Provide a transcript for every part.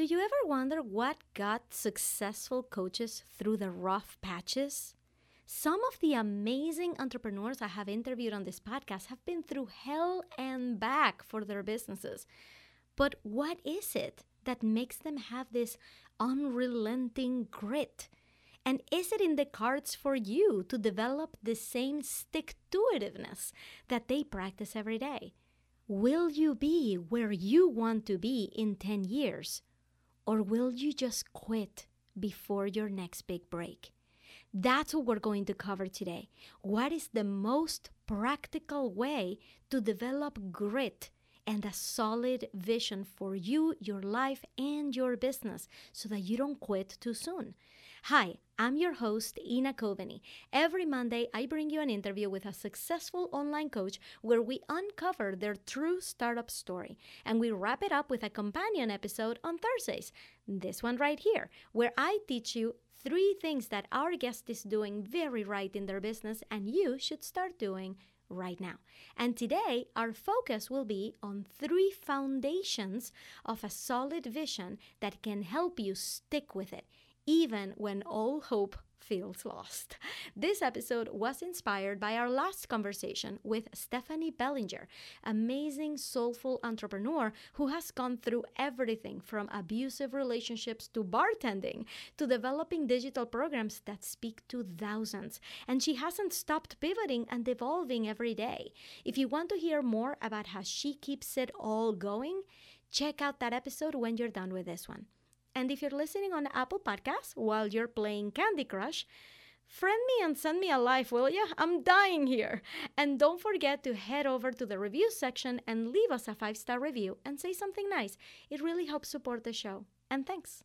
Do you ever wonder what got successful coaches through the rough patches? Some of the amazing entrepreneurs I have interviewed on this podcast have been through hell and back for their businesses. But what is it that makes them have this unrelenting grit? And is it in the cards for you to develop the same stick to itiveness that they practice every day? Will you be where you want to be in 10 years? Or will you just quit before your next big break? That's what we're going to cover today. What is the most practical way to develop grit and a solid vision for you, your life, and your business so that you don't quit too soon? Hi, I'm your host, Ina Coveney. Every Monday, I bring you an interview with a successful online coach where we uncover their true startup story. And we wrap it up with a companion episode on Thursdays. This one right here, where I teach you three things that our guest is doing very right in their business and you should start doing right now. And today, our focus will be on three foundations of a solid vision that can help you stick with it even when all hope feels lost. This episode was inspired by our last conversation with Stephanie Bellinger, amazing soulful entrepreneur who has gone through everything from abusive relationships to bartending to developing digital programs that speak to thousands. And she hasn't stopped pivoting and evolving every day. If you want to hear more about how she keeps it all going, check out that episode when you're done with this one. And if you're listening on Apple Podcasts while you're playing Candy Crush, friend me and send me a life, will ya? I'm dying here. And don't forget to head over to the review section and leave us a five star review and say something nice. It really helps support the show. And thanks.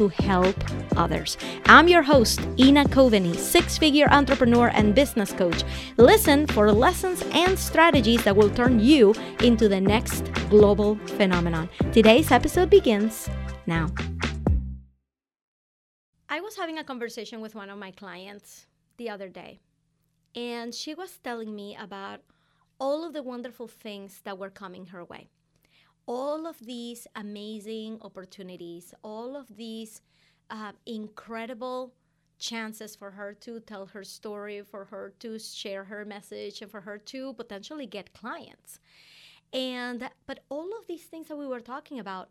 to help others. I'm your host, Ina Coveney, six figure entrepreneur and business coach. Listen for lessons and strategies that will turn you into the next global phenomenon. Today's episode begins now. I was having a conversation with one of my clients the other day, and she was telling me about all of the wonderful things that were coming her way all of these amazing opportunities, all of these uh, incredible chances for her to tell her story, for her to share her message, and for her to potentially get clients. And but all of these things that we were talking about,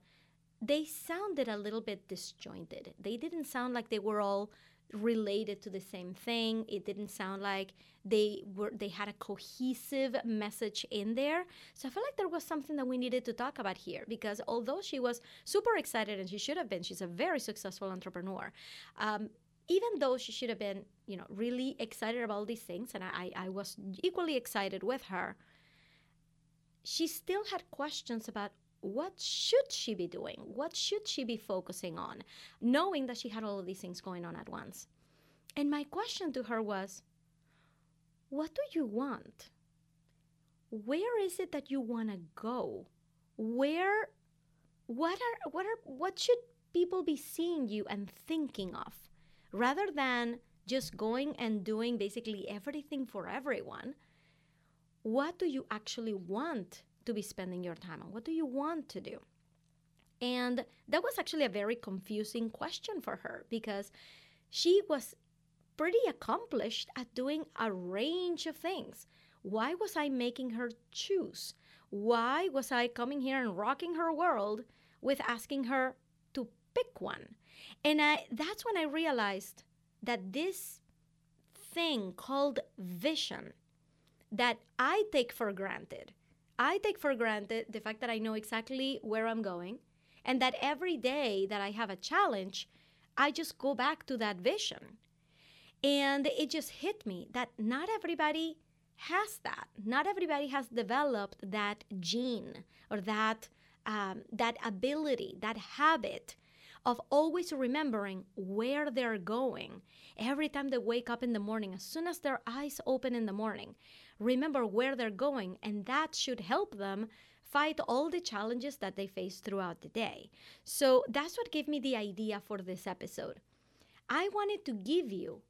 they sounded a little bit disjointed. They didn't sound like they were all related to the same thing. It didn't sound like they were they had a cohesive message in there. So I felt like there was something that we needed to talk about here because although she was super excited and she should have been, she's a very successful entrepreneur. Um, even though she should have been, you know, really excited about all these things, and I, I was equally excited with her, she still had questions about what should she be doing? What should she be focusing on, knowing that she had all of these things going on at once? And my question to her was, What do you want? Where is it that you want to go? Where, what are, what are, what should people be seeing you and thinking of rather than just going and doing basically everything for everyone? What do you actually want to be spending your time on? What do you want to do? And that was actually a very confusing question for her because she was pretty accomplished at doing a range of things. Why was I making her choose? Why was I coming here and rocking her world with asking her to pick one? And I, that's when I realized that this thing called vision that I take for granted I take for granted the fact that I know exactly where I'm going and that every day that I have a challenge, I just go back to that vision. And it just hit me that not everybody has that. Not everybody has developed that gene or that um, that ability, that habit of always remembering where they're going every time they wake up in the morning, as soon as their eyes open in the morning. Remember where they're going, and that should help them fight all the challenges that they face throughout the day. So that's what gave me the idea for this episode. I wanted to give you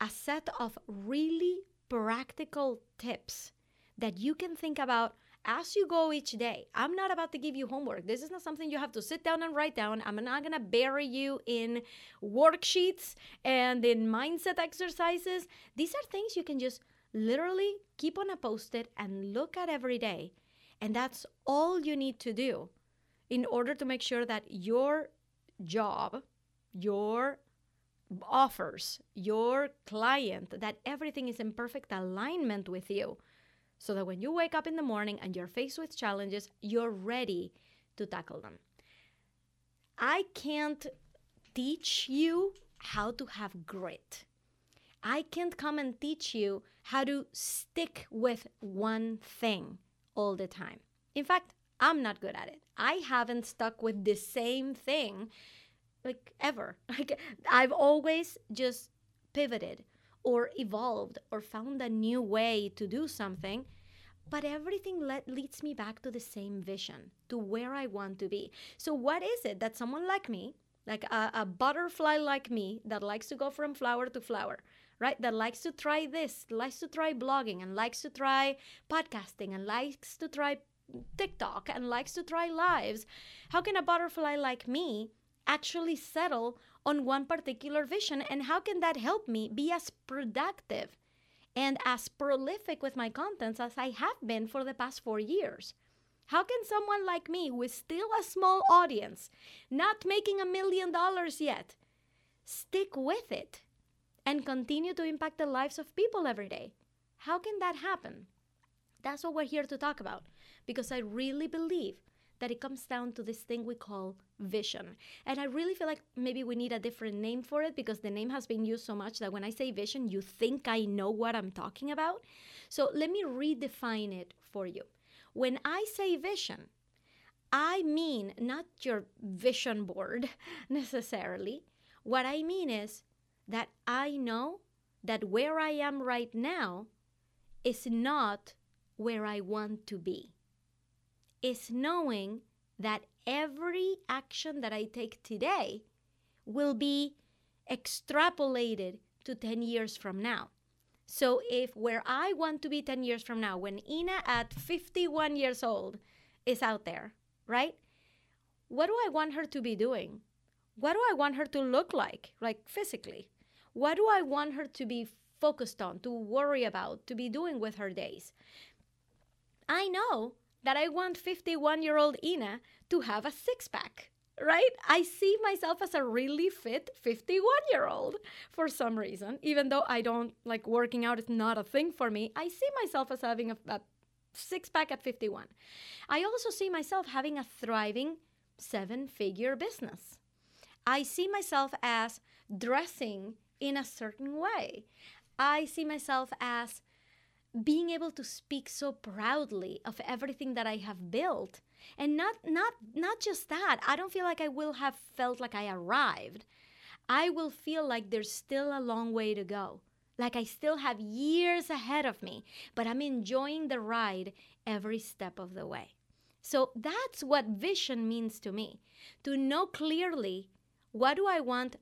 a set of really practical tips that you can think about as you go each day. I'm not about to give you homework. This is not something you have to sit down and write down. I'm not going to bury you in worksheets and in mindset exercises. These are things you can just literally keep on a post it and look at every day. And that's all you need to do in order to make sure that your job, your offers, your client, that everything is in perfect alignment with you so that when you wake up in the morning and you're faced with challenges, you're ready to tackle them. I can't teach you how to have grit. I can't come and teach you how to stick with one thing all the time. In fact, I'm not good at it. I haven't stuck with the same thing like ever. Like I've always just pivoted or evolved or found a new way to do something. But everything le- leads me back to the same vision, to where I want to be. So, what is it that someone like me, like a, a butterfly like me, that likes to go from flower to flower, right? That likes to try this, likes to try blogging, and likes to try podcasting, and likes to try TikTok, and likes to try lives. How can a butterfly like me actually settle on one particular vision? And how can that help me be as productive and as prolific with my contents as I have been for the past four years? How can someone like me, with still a small audience, not making a million dollars yet, stick with it and continue to impact the lives of people every day? How can that happen? That's what we're here to talk about because I really believe that it comes down to this thing we call vision. And I really feel like maybe we need a different name for it because the name has been used so much that when I say vision, you think I know what I'm talking about. So let me redefine it for you. When I say vision, I mean not your vision board necessarily. What I mean is that I know that where I am right now is not where I want to be. Is knowing that every action that I take today will be extrapolated to 10 years from now. So, if where I want to be 10 years from now, when Ina at 51 years old is out there, right? What do I want her to be doing? What do I want her to look like, like physically? What do I want her to be focused on, to worry about, to be doing with her days? I know that I want 51 year old Ina to have a six pack, right? I see myself as a really fit 51 year old for some reason, even though I don't like working out is not a thing for me. I see myself as having a, a six pack at 51. I also see myself having a thriving seven figure business. I see myself as dressing in a certain way. I see myself as being able to speak so proudly of everything that I have built. And not not not just that. I don't feel like I will have felt like I arrived. I will feel like there's still a long way to go. Like I still have years ahead of me, but I'm enjoying the ride every step of the way. So that's what vision means to me. To know clearly what do I want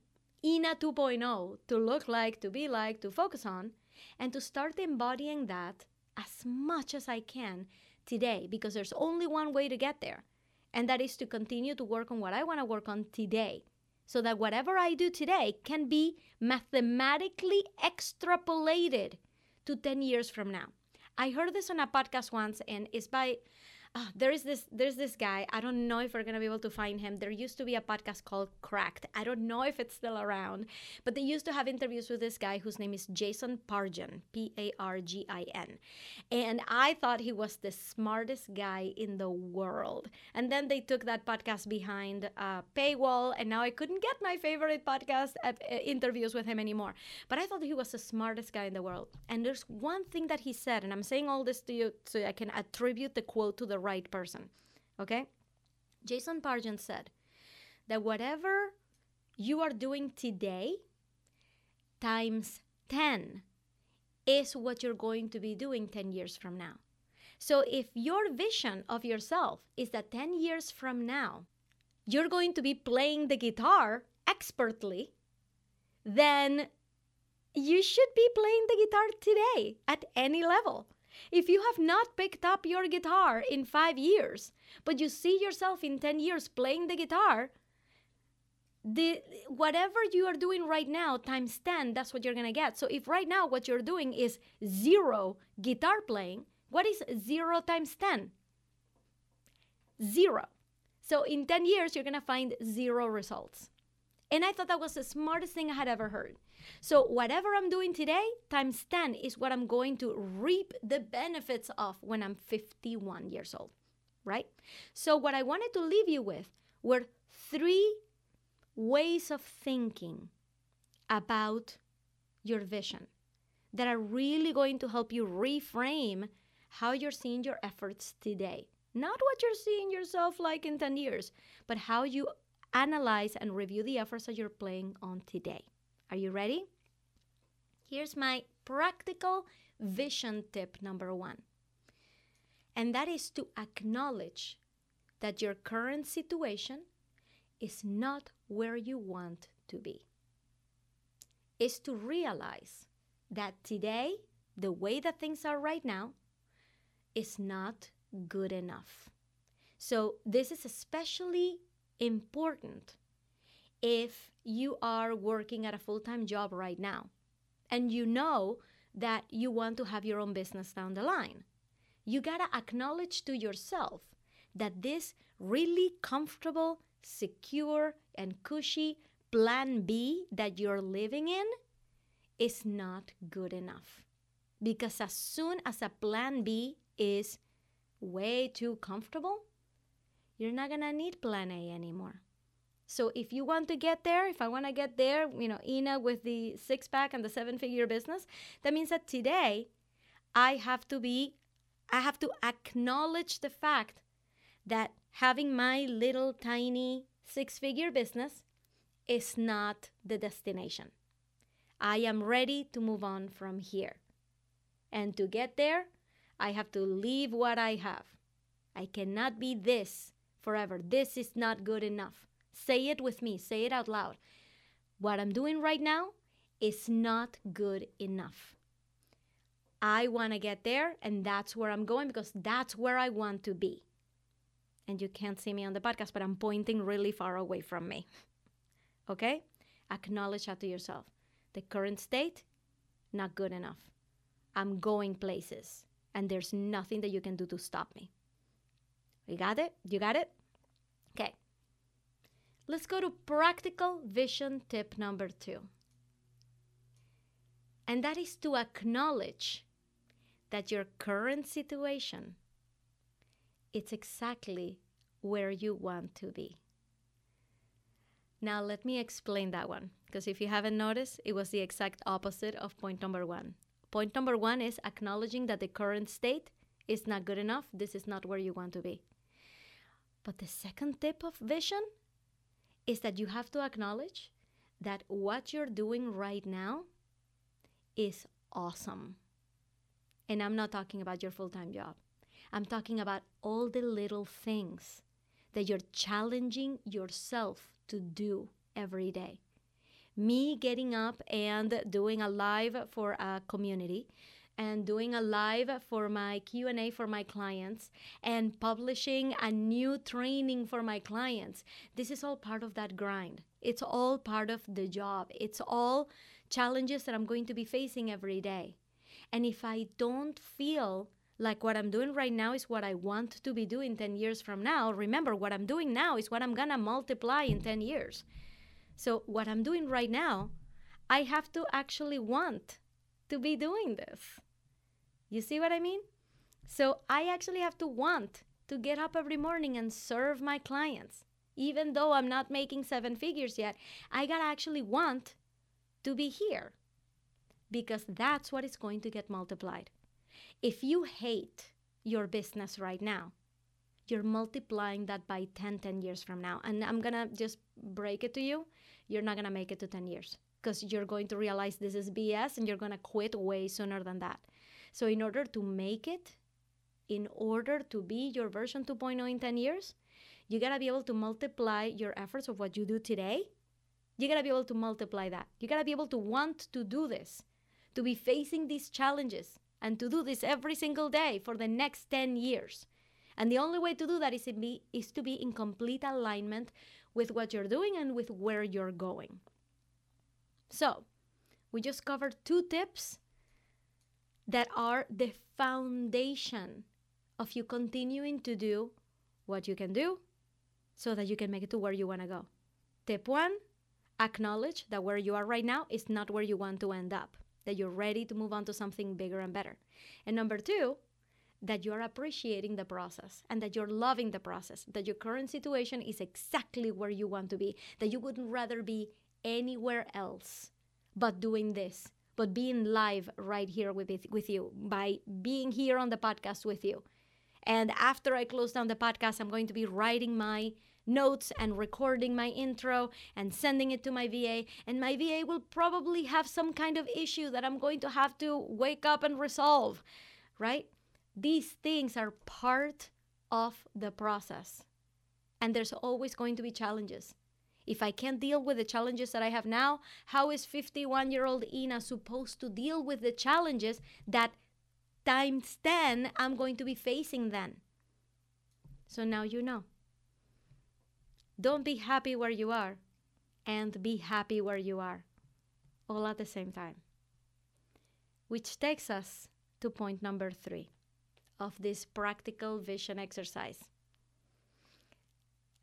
Ina 2.0 to look like, to be like, to focus on, and to start embodying that as much as I can today because there's only one way to get there, and that is to continue to work on what I want to work on today so that whatever I do today can be mathematically extrapolated to 10 years from now. I heard this on a podcast once, and it's by oh, there is this there's this guy i don't know if we're to be able to find him. There used to be a podcast called cracked. I don't know if it's still around but they used to have interviews with this guy whose name is jason pargin p-a-r-g-i-n and i thought he was the smartest guy in the world. And then they took that podcast behind a paywall and now i couldn't get my favorite podcast uh, interviews with him anymore. But i thought he was the smartest guy in the world. And there's one thing that he said and i'm saying all this to you so i can attribute the quote to the right person. Okay? Jason Pargin said that whatever you are doing today times 10 is what you're going to be doing 10 years from now. So if your vision of yourself is that 10 years from now, you're going to be playing the guitar expertly, then you should be playing the guitar today at any level. If you have not picked up your guitar in five years, but you see yourself in 10 years playing the guitar, the whatever you are doing right now times 10 that's what you're going to get. So if right now what you're doing is zero guitar playing what is zero times 10 zero. So in 10 years you're going to find zero results. And i thought that was the smartest thing i had ever heard so whatever i'm doing today times 10 is what i'm going to reap the benefits of when i'm 51 years old right so what i wanted to leave you with were three ways of thinking about your vision that are really going to help you reframe how you're seeing your efforts today. Not what you're seeing yourself like in 10 years, but how you analyze and review the efforts that you're playing on today. Are you ready? Here's my practical vision tip number one, and that is to acknowledge that your current situation is not where you want to be. Is to realize that today, the way that things are right now, is not good enough. So, this is especially important if you are working at a full time job right now and you know that you want to have your own business down the line. You gotta acknowledge to yourself that this really comfortable, secure, and cushy plan B that you're living in is not good enough. Because as soon as a plan B is way too comfortable, you're not gonna need plan A anymore. So if you want to get there, if I want to get there, you know, Ina with the six pack and the seven figure business, that means that today I have to be, I have to acknowledge the fact that having my little tiny six figure business is not the destination. I am ready to move on from here. And to get there, I have to leave what I have. I cannot be this forever. This is not good enough. Say it with me, say it out loud. What I'm doing right now is not good enough. I want to get there, and that's where I'm going because that's where I want to be and you can't see me on the podcast, but I'm pointing really far away from me. Okay? Acknowledge that to yourself. The current state, not good enough. I'm going places, and there's nothing that you can do to stop me. You got it? You got it? Okay. Let's go to practical vision tip number two. And that is to acknowledge that your current situation it's exactly where you want to be. Now, let me explain that one, because if you haven't noticed, it was the exact opposite of point number one. Point number one is acknowledging that the current state is not good enough. This is not where you want to be. But the second tip of vision is that you have to acknowledge that what you're doing right now is awesome. And I'm not talking about your full time job. I'm talking about all the little things that you're challenging yourself to do every day. Me getting up and doing a live for a community and doing a live for my Q&A for my clients and publishing a new training for my clients. This is all part of that grind. It's all part of the job. It's all challenges that I'm going to be facing every day. And if I don't feel like what I'm doing right now is what I want to be doing 10 years from now. Remember, what I'm doing now is what I'm gonna multiply in 10 years. So, what I'm doing right now, I have to actually want to be doing this. You see what I mean? So, I actually have to want to get up every morning and serve my clients. Even though I'm not making seven figures yet, I gotta actually want to be here because that's what is going to get multiplied. If you hate your business right now, you're multiplying that by 10, 10 years from now. And I'm to just break it to you. You're not to make it to 10 years because you're going to realize this is BS and you're going to quit way sooner than that. So, in order to make it, in order to be your version 2.0 in 10 years, you got to be able to multiply your efforts of what you do today. You got to be able to multiply that. You got to be able to want to do this, to be facing these challenges, and to do this every single day for the next 10 years. And the only way to do that is to be, is to be in complete alignment with what you're doing and with where you're going. So, we just covered two tips that are the foundation of you continuing to do what you can do so that you can make it to where you want to go. Tip one acknowledge that where you are right now is not where you want to end up that you're ready to move on to something bigger and better. And number two, that you're appreciating the process and that you're loving the process, that your current situation is exactly where you want to be, that you wouldn't rather be anywhere else but doing this, but being live right here with, it, with you, by being here on the podcast with you. And after I close down the podcast, I'm going to be writing my notes and recording my intro and sending it to my VA. And my VA will probably have some kind of issue that I'm going to have to wake up and resolve, right? These things are part of the process. And there's always going to be challenges. If I can't deal with the challenges that I have now, how is 51 year old Ina supposed to deal with the challenges that times 10 I'm going to be facing then? So now you know. Don't be happy where you are and be happy where you are, all at the same time. Which takes us to point number three of this practical vision exercise.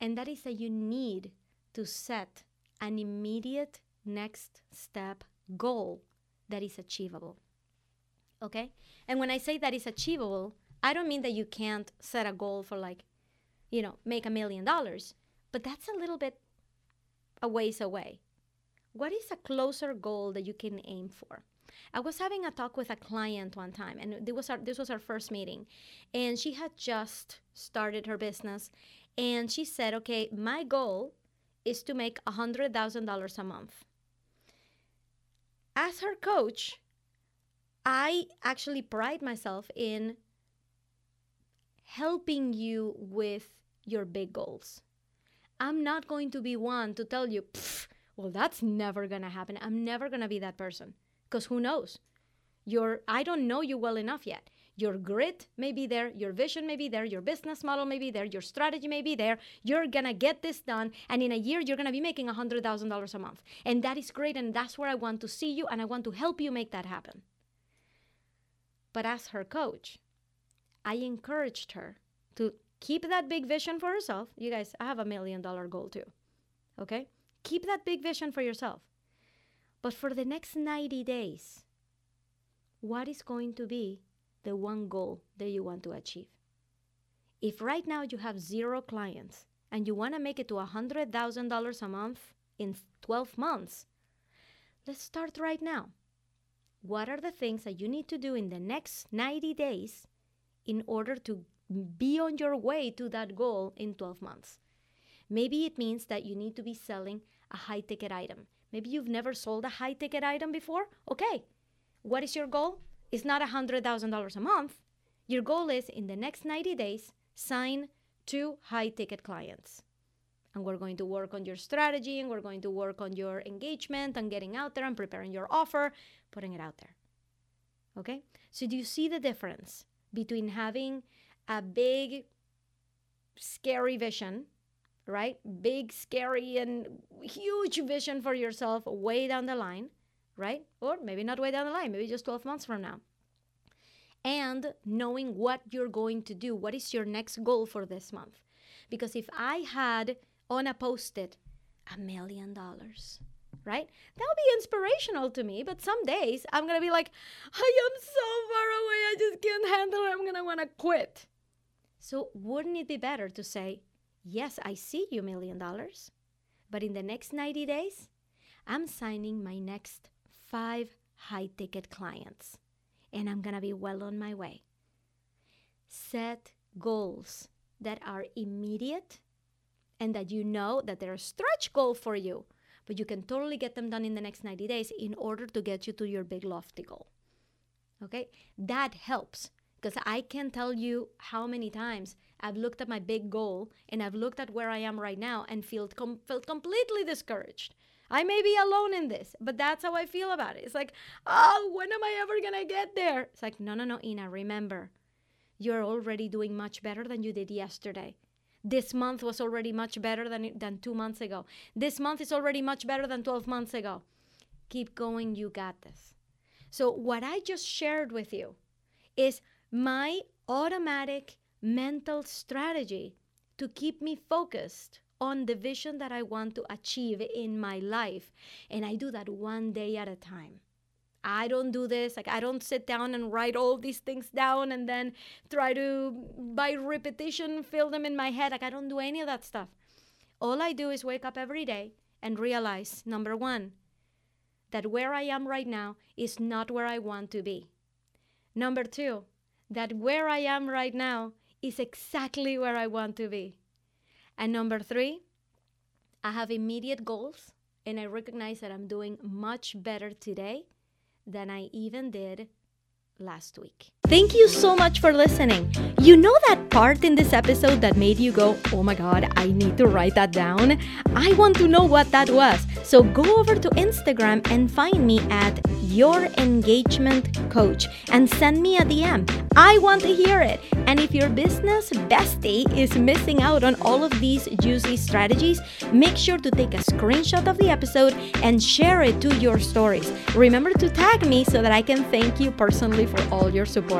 And that is that you need to set an immediate next step goal that is achievable. Okay? And when I say that is achievable, I don't mean that you can't set a goal for like, you know, make a million dollars. But that's a little bit a ways away. What is a closer goal that you can aim for? I was having a talk with a client one time, and this was our, this was our first meeting, and she had just started her business, and she said, "Okay, my goal is to make a hundred thousand dollars a month." As her coach, I actually pride myself in helping you with your big goals. I'm not going to be one to tell you, well, that's never going to happen. I'm never going to be that person. Because who knows? Your I don't know you well enough yet. Your grit may be there, your vision may be there, your business model may be there, your strategy may be there. You're gonna get this done, and in a year, you're gonna be making $100,000 a month. And that is great, and that's where I want to see you, and I want to help you make that happen. But as her coach, I encouraged her to keep that big vision for herself. You guys, I have a million dollar goal too. Okay? Keep that big vision for yourself. But for the next 90 days, what is going to be the one goal that you want to achieve? If right now you have zero clients and you want to make it to $100,000 a month in 12 months, let's start right now. What are the things that you need to do in the next 90 days in order to be on your way to that goal in 12 months. Maybe it means that you need to be selling a high ticket item. Maybe you've never sold a high ticket item before. Okay, what is your goal? It's not $100,000 a month. Your goal is in the next 90 days, sign two high ticket clients. And we're going to work on your strategy and we're going to work on your engagement and getting out there and preparing your offer, putting it out there. Okay? So, do you see the difference between having a big, scary vision, right? Big, scary, and huge vision for yourself way down the line, right? Or maybe not way down the line, maybe just 12 months from now. And knowing what you're going to do. What is your next goal for this month? Because if I had on a post it a million dollars, right? That'll be inspirational to me, but some days I'm gonna be like, I am so far away, I just can't handle it, I'm gonna wanna quit. So, wouldn't it be better to say, Yes, I see you, million dollars, but in the next 90 days, I'm signing my next five high ticket clients and I'm gonna be well on my way. Set goals that are immediate and that you know that they're a stretch goal for you, but you can totally get them done in the next 90 days in order to get you to your big lofty goal. Okay? That helps because I can tell you how many times I've looked at my big goal and I've looked at where I am right now and feel com- felt completely discouraged. I may be alone in this, but that's how I feel about it. It's like, oh, when am I ever gonna get there? It's like, no, no, no, Ina, remember, you're already doing much better than you did yesterday. This month was already much better than, than two months ago. This month is already much better than 12 months ago. Keep going, you got this. So, what I just shared with you is my automatic mental strategy to keep me focused on the vision that I want to achieve in my life. And I do that one day at a time. I don't do this. Like, I don't sit down and write all these things down and then try to, by repetition, fill them in my head. Like, I don't do any of that stuff. All I do is wake up every day and realize number one, that where I am right now is not where I want to be. Number two, that where I am right now is exactly where I want to be. And number three, I have immediate goals and I recognize that I'm doing much better today than I even did last week. Thank you so much for listening. You know that part in this episode that made you go, oh my God, I need to write that down? I want to know what that was. So go over to Instagram and find me at Your Engagement Coach and send me a DM. I want to hear it. And if your business bestie is missing out on all of these juicy strategies, make sure to take a screenshot of the episode and share it to your stories. Remember to tag me so that I can thank you personally for all your support.